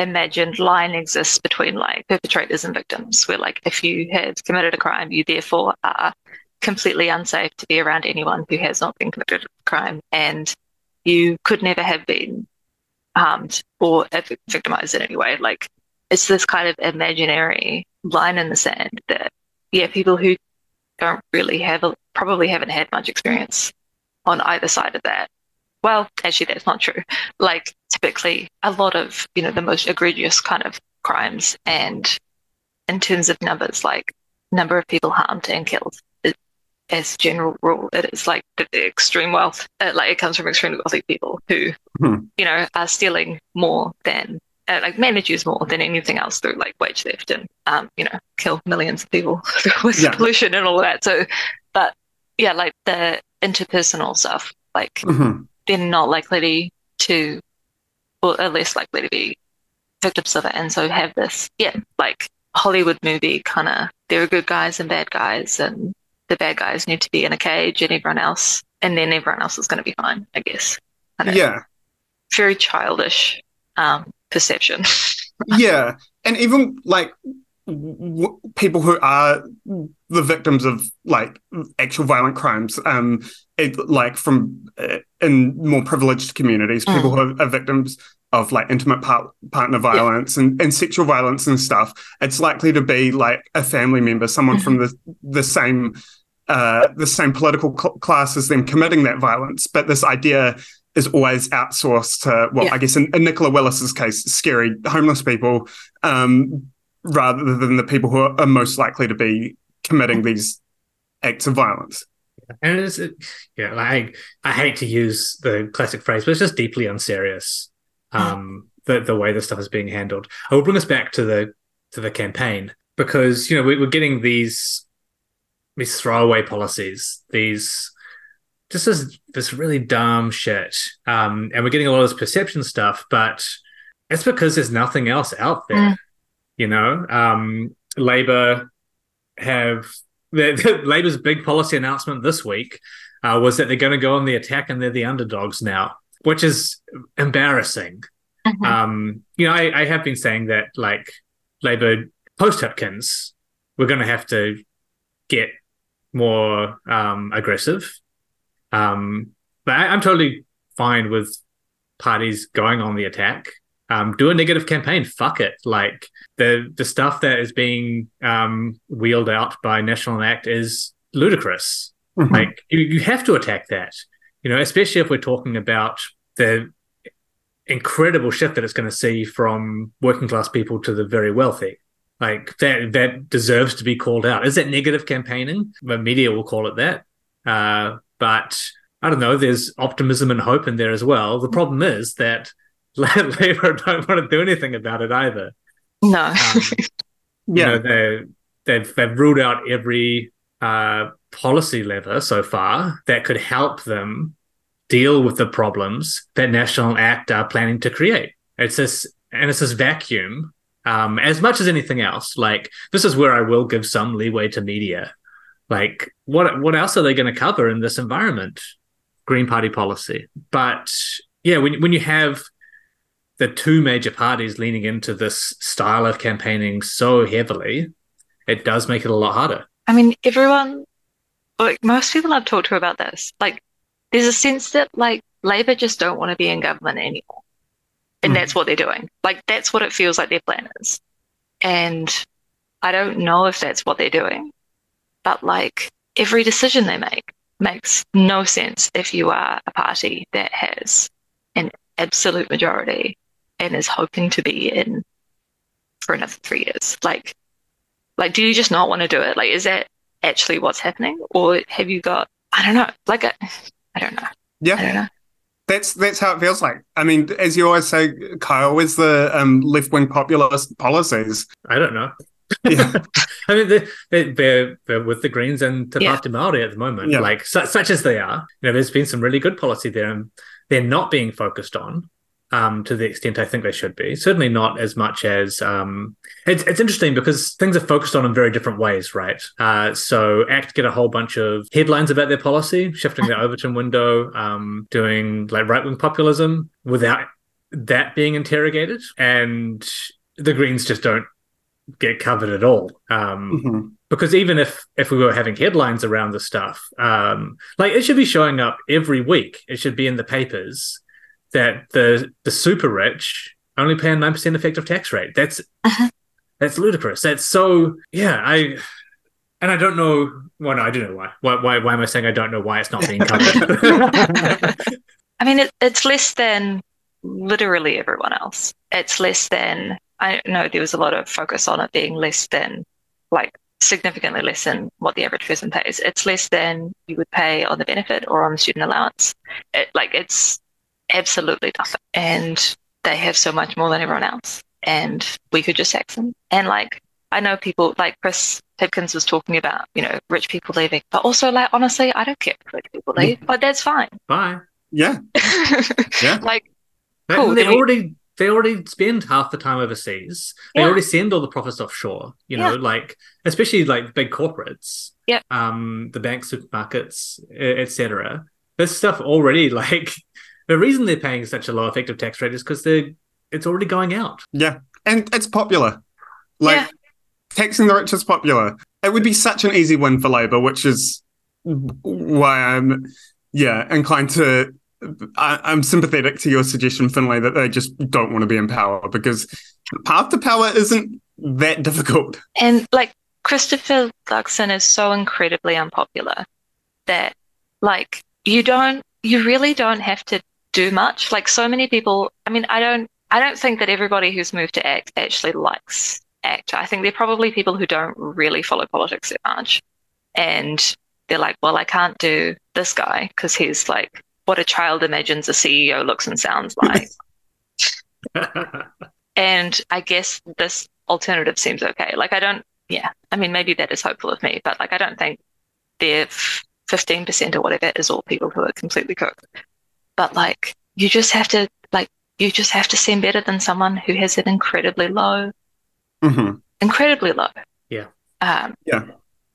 imagined line exists between like perpetrators and victims, where like if you have committed a crime, you therefore are completely unsafe to be around anyone who has not been committed a crime, and you could never have been harmed or victimized in any way. Like it's this kind of imaginary line in the sand that yeah, people who don't really have a, probably haven't had much experience on either side of that well, actually, that's not true. Like, typically, a lot of, you know, the most egregious kind of crimes and in terms of numbers, like number of people harmed and killed, it, as general rule, it is like the, the extreme wealth. Uh, like, it comes from extremely wealthy people who, hmm. you know, are stealing more than uh, like manage use more than anything else through like wage theft and um, you know kill millions of people with yeah. pollution and all that. So, but yeah, like the interpersonal stuff, like mm-hmm they're not likely to, or at least likely to be victims of it. And so have this, yeah, like Hollywood movie kind of, there are good guys and bad guys, and the bad guys need to be in a cage, and everyone else, and then everyone else is going to be fine, I guess. I yeah. Very childish um, perception. yeah. And even like w- people who are the victims of like actual violent crimes, um, it, like from uh, in more privileged communities, mm. people who are, are, victims of like intimate par- partner violence yeah. and, and sexual violence and stuff, it's likely to be like a family member, someone mm-hmm. from the the same uh, the same political cl- class as them committing that violence. But this idea is always outsourced to, well, yeah. I guess in, in, Nicola Willis's case, scary homeless people, um, rather than the people who are, are most likely to be committing these acts of violence. And it's yeah, like I hate to use the classic phrase, but it's just deeply unserious. Um, the the way this stuff is being handled. I will bring us back to the to the campaign because you know we, we're getting these these throwaway policies, these just this this really dumb shit, um, and we're getting a lot of this perception stuff, but it's because there's nothing else out there. Mm. You know, um, Labour have the, the Labour's big policy announcement this week uh, was that they're going to go on the attack and they're the underdogs now, which is embarrassing. Mm-hmm. Um, you know, I, I, have been saying that like Labour post Hipkins, we're going to have to get more um, aggressive. Um, but I, I'm totally fine with parties going on the attack um, do a negative campaign. Fuck it. Like the the stuff that is being um, wheeled out by National Act is ludicrous. Mm-hmm. Like you, you have to attack that. You know, especially if we're talking about the incredible shift that it's going to see from working class people to the very wealthy. Like that that deserves to be called out. Is that negative campaigning? The media will call it that. Uh, but I don't know. There's optimism and hope in there as well. The problem is that Labour don't want to do anything about it either. No. Um, yeah. You know, they they've they've ruled out every uh, policy lever so far that could help them deal with the problems that National Act are planning to create. It's this and it's this vacuum. Um, as much as anything else, like this is where I will give some leeway to media. Like, what what else are they going to cover in this environment? Green Party policy, but yeah, when when you have the two major parties leaning into this style of campaigning so heavily, it does make it a lot harder. I mean, everyone, like most people I've talked to about this, like there's a sense that like Labour just don't want to be in government anymore. And mm. that's what they're doing. Like that's what it feels like their plan is. And I don't know if that's what they're doing, but like every decision they make makes no sense if you are a party that has an absolute majority and is hoping to be in for another three years. Like, like, do you just not want to do it? Like, is that actually what's happening, or have you got I don't know, like a, I don't know, I Yeah, don't know. that's that's how it feels like. I mean, as you always say, Kyle, is the um, left wing populist policies. I don't know. Yeah. I mean, they're, they're, they're, they're with the Greens and Te Yeah. Pāti Māori at the moment, Yeah. like su- such as they are. You know, there's been some really good policy there, and they're not being focused on um, to the extent I think they should be. Certainly not as much as um, it's. It's interesting because things are focused on in very different ways, right? Uh, so ACT get a whole bunch of headlines about their policy, shifting the Overton window, um, doing like right wing populism without that being interrogated, and the Greens just don't get covered at all. Um, Mhm. because even if if we were having headlines around the stuff, um, like it should be showing up every week. It should be in the papers that the the super rich only pay a nine percent effective tax rate. That's Uh-huh. that's ludicrous. That's so yeah. I and I don't know. Well, no, I do know why. Why? Why? Why am I saying I don't know why it's not being covered? I mean, it, it's less than literally everyone else. It's less than, I know there was a lot of focus on it being less than, like, significantly less than what the average person pays. It's less than you would pay on the benefit or on the student allowance. It, like, it's absolutely nothing. And they have so much more than everyone else. And we could just tax them. And, like, I know people like Chris Hipkins was talking about, you know, rich people leaving, but also, like, honestly, I don't care if rich people leave, but that's fine. Bye. Yeah, Yeah. Like, They, Cool, they then we- already they already spend half the time overseas. They Yeah. already send all the profits offshore. You know, like especially like big corporates. Yep. Um, the bank supermarkets, etc. This stuff already like the reason they're paying such a low effective tax rate is because they're it's already going out. yeah, and it's popular. Like Yeah. taxing the rich is popular. It would be such an easy win for Labour, which is why I'm yeah inclined to. I, I'm sympathetic to your suggestion, Finlay, that they just don't want to be in power because the path to power isn't that difficult. And like Christopher Luxon is so incredibly unpopular that like you don't you really don't have to do much. Like so many people I mean I don't I don't think that everybody who's moved to ACT actually likes ACT. I think they're probably people who don't really follow politics that much. And they're like, well, I can't do this guy because he's like what a child imagines a CEO looks and sounds like. And I guess this alternative seems okay. Like, I don't, yeah, I mean, maybe that is hopeful of me, but like, I don't think their 15% or whatever is all people who are completely cooked. But like, you just have to, like, you just have to seem better than someone who has an incredibly low, hmm incredibly low. Yeah. Um, Yeah.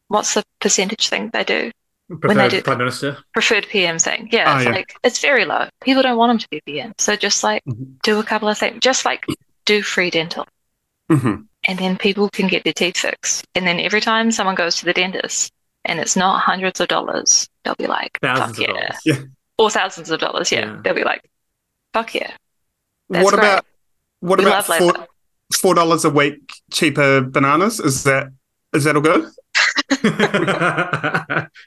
What's the percentage thing they do? Preferred do- prime minister. Preferred PM thing. Yeah, Oh, it's yeah. like, it's very low. People don't want them to be PM. So just like, Mhm. do a couple of things. Just like, do free dental. hmm and then people can get their teeth fixed. And then every time someone goes to the dentist and it's not hundreds of dollars, they'll be like, Thousands of yeah. dollars. Yeah. Or thousands of dollars, yeah. Yeah. They'll be like, fuck yeah. What great. about what we about four four dollars a week cheaper bananas? Is that is that all good?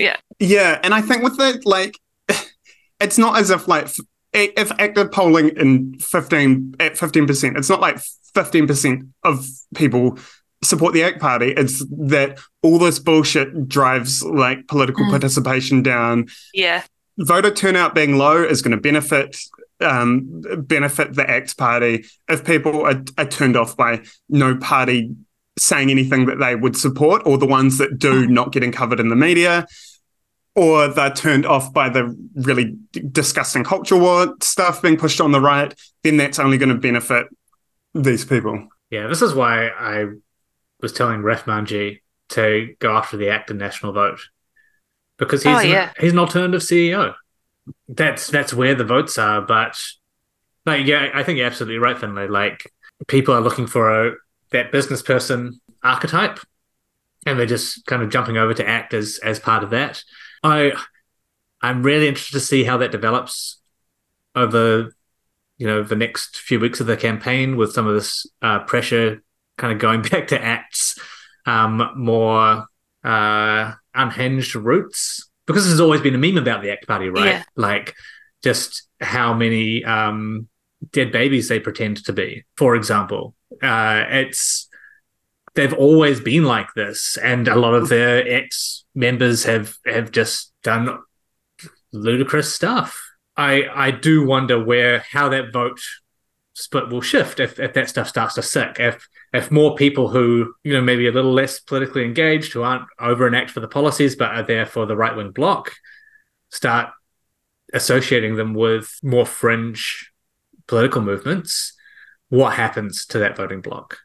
Yeah, yeah, and I think with that, like, it's not as if like if active polling in fifteen at fifteen percent, it's not like fifteen percent of people support the ACT Party. It's that all this bullshit drives like political Mm. participation down. Yeah. Voter turnout being low is going to benefit um, benefit the ACT Party if people are, are turned off by no party saying anything that they would support, or the ones that do not getting covered in the media or they're turned off by the really disgusting culture war stuff being pushed on the right, then that's only going to benefit these people. Yeah, this is why I was telling Raf Manji to go after the ACT and National Vote because he's Oh, an, yeah. he's an alternative CEO. That's that's where the votes are. But like, yeah, I think you're absolutely right, Finlay. Like, people are looking for a that business person archetype, and they're just kind of jumping over to ACT as as part of that. I I'm really interested to see how that develops over you know the next few weeks of the campaign with some of this uh, pressure kind of going back to acts um, more uh, unhinged roots because there's always been a meme about the act party right Yeah. like just how many um, dead babies they pretend to be for example uh, it's they've always been like this, and a lot of their ex members have have just done ludicrous stuff. I I do wonder where how that vote split will shift if, if that stuff starts to sick. If if more people who you know maybe a little less politically engaged, who aren't over and enact for the policies but are there for the right wing bloc, start associating them with more fringe political movements, what happens to that voting bloc?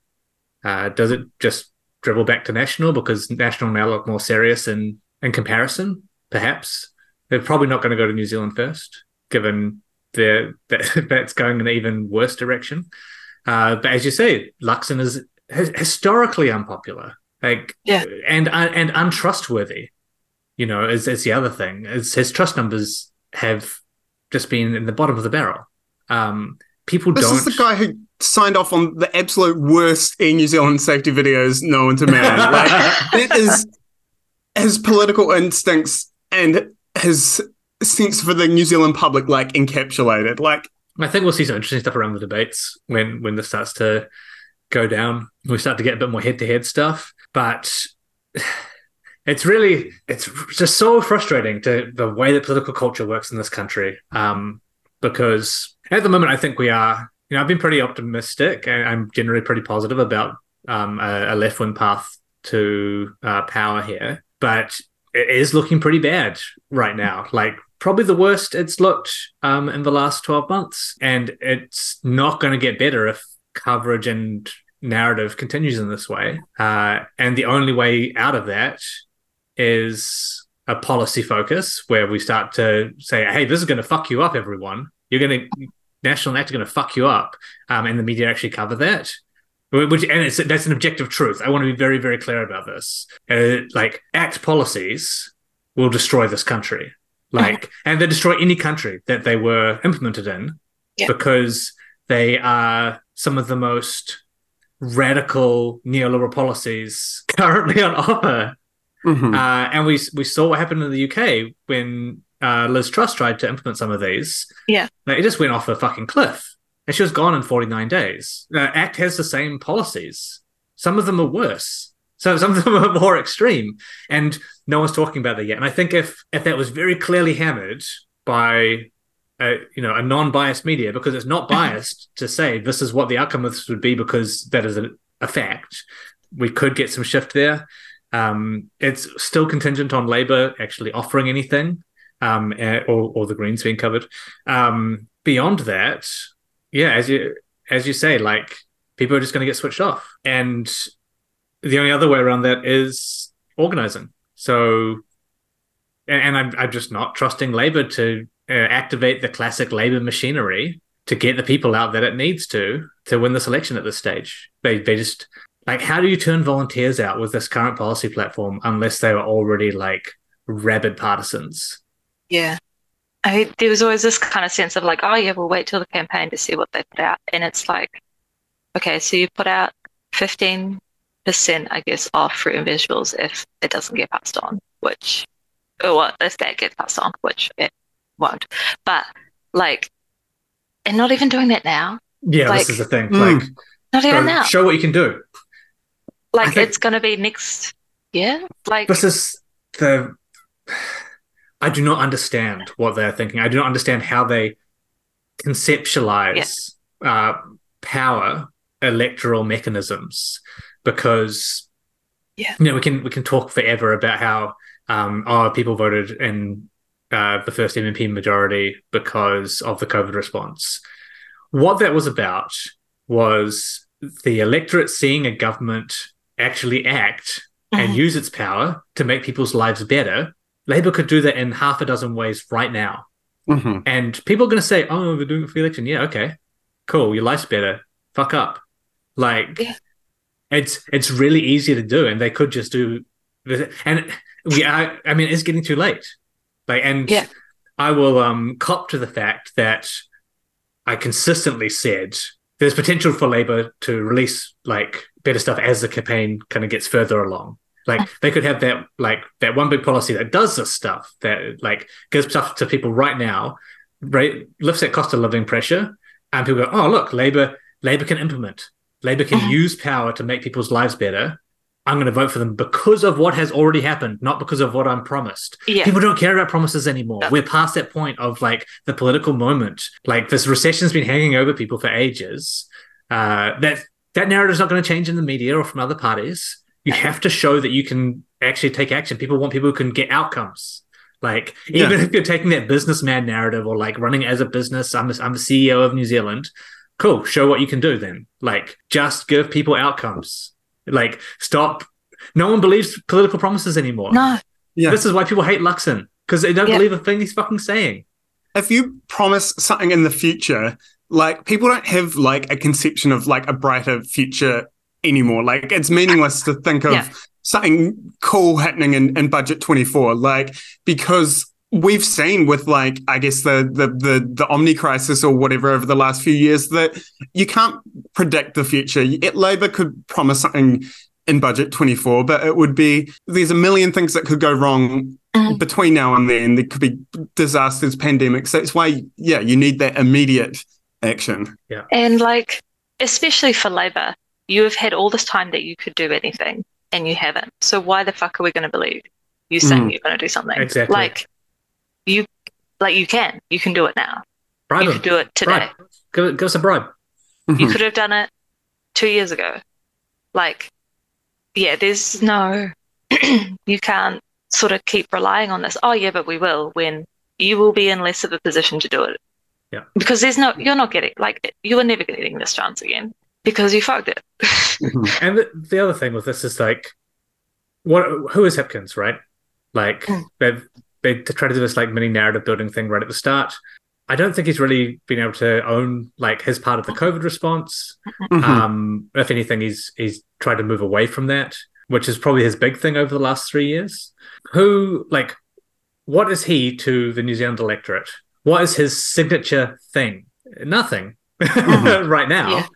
Uh, does it just dribble back to national because national now look more serious in in comparison? Perhaps they're probably not going to go to New Zealand first, given that, that's going in an even worse direction. Uh, but as you say, Luxon is historically unpopular, like Yeah. and and untrustworthy. You know, is is the other thing. Is his trust numbers have just been in the bottom of the barrel. Um, people This don't. is the guy who signed off on the absolute worst in New Zealand safety videos known to man. like, that is his political instincts and his sense for the New Zealand public like encapsulated. Like I think we'll see some interesting stuff around the debates when when this starts to go down. We start to get a bit more head to head stuff, but it's really it's just so frustrating to the way that political culture works in this country. Um, because at the moment, I think we are. You know, I've been pretty optimistic, and I'm generally pretty positive about um, a, a left wing path to uh, power here, but it is looking pretty bad right now. Like probably the worst it's looked um, in the last 12 months. And it's not going to get better if coverage and narrative continues in this way. Uh, and the only way out of that is a policy focus where we start to say, hey, this is going to fuck you up, everyone. You're going to, national act are going to fuck you up. Um, and the media actually cover that. Which and it's that's an objective truth. I want to be very very clear about this. Uh, like act policies will destroy this country. Like and they destroy any country that they were implemented in Yeah. because they are some of the most radical neoliberal policies currently on offer. mhm. Uh, and we we saw what happened in the UK when uh, Liz Truss tried to implement some of these. Yeah. like, it just went off a fucking cliff, and she was gone in forty nine days. Uh, ACT has the same policies. Some of them are worse. So some of them are more extreme, and no one's talking about that yet. And I think if if that was very clearly hammered by a, you know a non-biased media, because it's not biased to say this is what the outcome of this would be because that is a, a fact, we could get some shift there. Um, it's still contingent on Labour actually offering anything, um, or, or the Greens being covered. Um, beyond that, yeah, as you as you say, like people are just going to get switched off, and the only other way around that is organizing. So, and, and I'm I'm just not trusting Labour to uh, activate the classic Labour machinery to get the people out that it needs to to win this election at this stage. They they just like how do you turn volunteers out with this current policy platform unless they were already like rabid partisans? Yeah. I, there was always this kind of sense of like, oh yeah, we'll wait till the campaign to see what they put out. And it's like, okay, so you put out 15%, I guess, off fruit and vegetables if it doesn't get passed on, which, or what, if that gets passed on, which it won't. But like, and not even doing that now. Yeah, Like- this is the thing. Mm. Like, Not even go- now. show what you can do. Like, think- it's going to be next year. Like, This is the. I do not understand what they're thinking. I do not understand how they conceptualize uh, power electoral mechanisms because Yeah. you know we can we can talk forever about how um oh people voted in uh, the first MMP majority because of the COVID response. What that was about was the electorate seeing a government actually act and Mhm. use its power to make people's lives better. Labour could do that in half a dozen ways right now. Mhm. And people are going to say, oh, we're doing it for the election. Yeah, okay. Cool. Your life's better. Fuck up. Like, Yeah. It's it's really easy to do. And they could just do this. And we are, I mean, it's getting too late. Like, and Yeah. I will um cop to the fact that I consistently said there's potential for Labour to release like better stuff as the campaign kind of gets further along. Like they could have that like that one big policy that does this stuff that like gives stuff to people right now, right, lifts that cost of living pressure, and people go, oh look, Labour Labour can implement, Labour can use power to make people's lives better, I'm going to vote for them because of what has already happened, not because of what I'm promised. Yeah. People don't care about promises anymore. We're past that point of like the political moment. Like this recession's been hanging over people for ages. Uh, that that narrative's not going to change in the media or from other parties. You have to show that you can actually take action. People want people who can get outcomes. Like Yeah. even if you're taking that businessman narrative or like running as a business, I'm a, I'm the CEO of New Zealand. Cool, show what you can do then. Like just give people outcomes. Like stop. No one believes political promises anymore. No. Yeah. This is why people hate Luxon because they don't Yeah. believe a thing he's fucking saying. if you promise something in the future, like people don't have like a conception of like a brighter future anymore. Like it's meaningless to think of Yeah. something cool happening in, in budget 24. Like because we've seen with like I guess the the the the Omni crisis or whatever over the last few years that you can't predict the future. It, Labour could promise something in budget 24, but it would be there's a million things that could go wrong Mhm. between now and then. There could be disasters, pandemics. That's why, yeah, you need that immediate action. yeah And like, especially for Labour, you have had all this time that you could do anything and you haven't. So why the fuck are we going to believe you saying Mm. you're going to do something? Exactly. Like, you, like you can, you can do it now. Bribe you him. could do it today. Bribe. Give, give us a bribe. You Mhm. could have done it two years ago. Like, yeah, there's no, you can't sort of keep relying on this. Oh, yeah, but we will when you will be in less of a position to do it. Yeah. Because there's no, you're not getting, like, you are never getting this chance again because you fucked it. Mhm. And the, the other thing with this is like, what? Who is Hipkins, right? Like Mm. they've they try to do this like mini narrative building thing right at the start. I don't think he's really been able to own like his part of the COVID response. Mhm. Um, if anything, he's he's tried to move away from that, which is probably his big thing over the last three years. Who like, what is he to the New Zealand electorate? What is his signature thing? Nothing Mhm. right now. Yeah.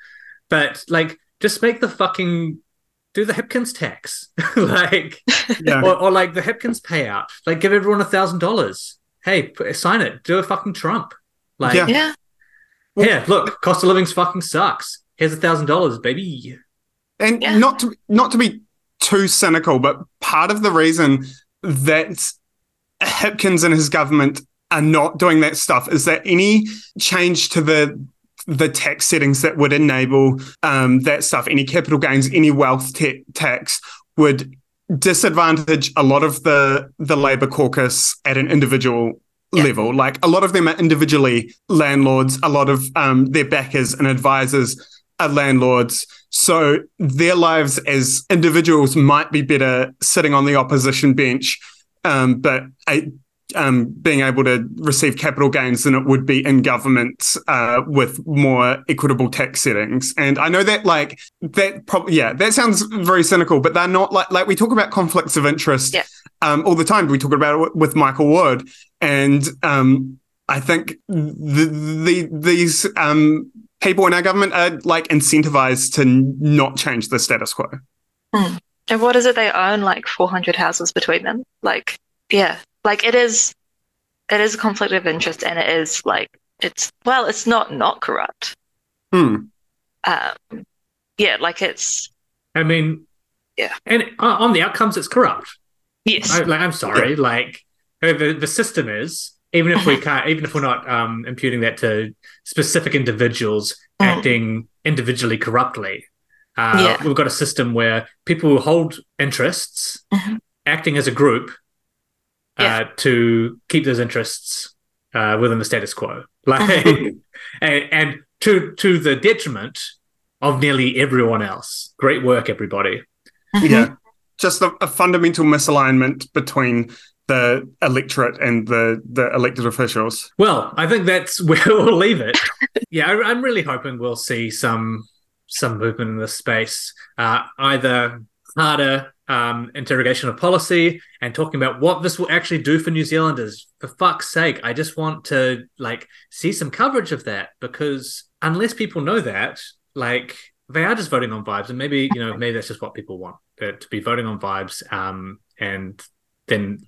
But like, just make the fucking do the Hipkins tax, like, yeah. or, or like the Hipkins payout. Like, give everyone a thousand dollars. Hey, p- sign it. Do a fucking Trump. Like, Yeah. Yeah. yeah, look, cost of living fucking sucks. Here's a thousand dollars, baby. And Yeah. not to not to be too cynical, but part of the reason that Hipkins and his government are not doing that stuff is that any change to the the tax settings that would enable um, that stuff, any capital gains, any wealth ta- tax, would disadvantage a lot of the the Labour caucus at an individual Yeah. level. Like a lot of them are individually landlords. A lot of um, their backers and advisors are landlords. So their lives as individuals might be better sitting on the opposition bench, um, but uh, um, being able to receive capital gains than it would be in government uh, with more equitable tax settings. And I know that, like that, probably yeah, that sounds very cynical, but they're not like like we talk about conflicts of interest Yeah. um, all the time. We talk about it with Michael Wood, and um, I think the, the these um, people in our government are like incentivized to not change the status quo. And what is it they own? Like 400 houses between them? Like, yeah, like it is, it is a conflict of interest and it is like, it's, well, it's not not corrupt. Hmm. Um, yeah, like it's, I mean, Yeah. and on the outcomes, it's corrupt. yes. I, like, I'm sorry, like uh, the the system is even if we can't, even if we're not um, imputing that to specific individuals Mm. acting individually corruptly. Uh, Yeah. We've got a system where people will hold interests, Mhm. acting as a group, uh, to keep those interests uh, within the status quo, like, and, and to to the detriment of nearly everyone else. Great work, everybody. Mhm. Yeah. Just a, a fundamental misalignment between the electorate and the, the elected officials. Well, I think that's where we'll leave it. yeah, I, I'm really hoping we'll see some some movement in this space, uh, either harder um, interrogation of policy and talking about what this will actually do for New Zealanders. For fuck's sake, I just want to like see some coverage of that because unless people know that, like they are just voting on vibes, and maybe you know maybe that's just what people want uh, to be voting on vibes, um, and then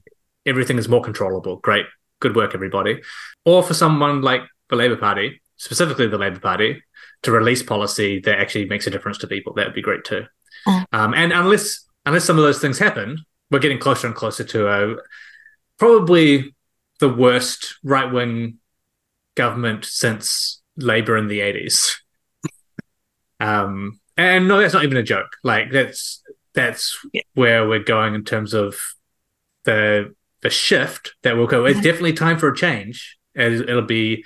everything is more controllable. Great, good work, everybody. Or for someone like the Labour Party, specifically the Labour Party, to release policy that actually makes a difference to people, that would be great too. Mm. Um, and unless unless some of those things happen, we're getting closer and closer to a probably the worst right wing government since Labour in the 80s. Um, and no, that's not even a joke. Like that's that's Yeah. where we're going in terms of the the shift that will go. It's definitely time for a change. and It'll be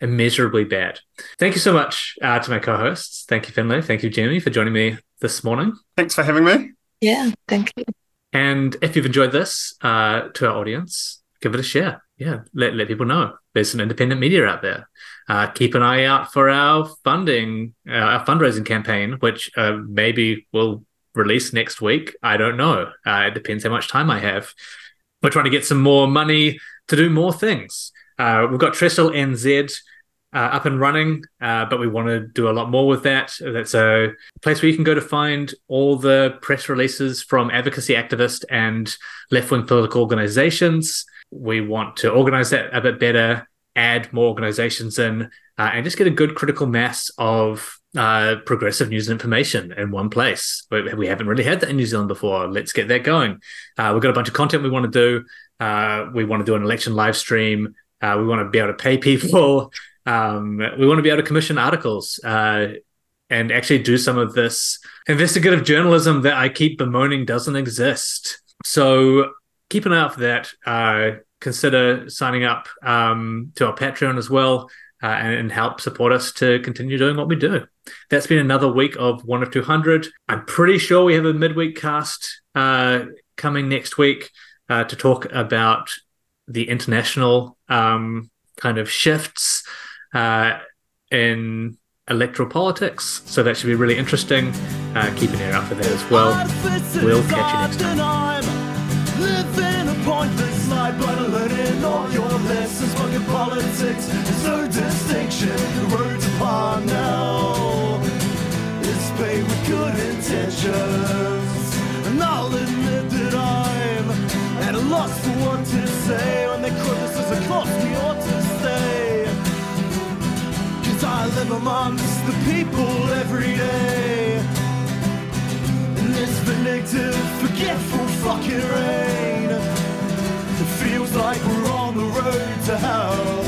immeasurably bad. Thank you so much uh, to my co-hosts. Thank you, Finlay. Thank you, Jamie, for joining me this morning. Thanks for having me. Yeah, thank you. And if you've enjoyed this, uh, to our audience, give it a share. Yeah, let, let people know there's some independent media out there. Uh, keep an eye out for our funding, uh, our fundraising campaign, which uh, maybe will release next week. I don't know. Uh, it depends how much time I have. We're trying to get some more money to do more things. Uh, we've got Trestle NZ uh, up and running, uh, but we want to do a lot more with that. That's a place where you can go to find all the press releases from advocacy activists and left wing political organizations. We want to organize that a bit better, add more organizations in, uh, and just get a good critical mass of uh, progressive news and information in one place. We, we haven't really had that in New Zealand before. Let's get that going. Uh, we've got a bunch of content we want to do. Uh, we want to do an election live stream. We want to be able to pay people. Um, we want to be able to commission articles uh, and actually do some of this investigative journalism that I keep bemoaning doesn't exist. So keep an eye out for that. Uh, consider signing up um, to our Patreon as well uh, and, and help support us to continue doing what we do. That's been another week of one of 200. I'm pretty sure we have a midweek cast uh, coming next week uh, to talk about the international um, kind of shifts uh, in electoral politics. So that should be really interesting. Uh, keep an ear out for that as well. We'll catch you next time. Living a pointless life, but learning all your lessons. Fucking politics, there's no distinction. The road's upon now. It's paved with good intentions. And I'll admit that I'm at a loss for what to say when they quote this as a cost we ought to stay. I live amongst the people every day. In this vindictive, forgetful fucking rain. It feels like we're on the road to hell.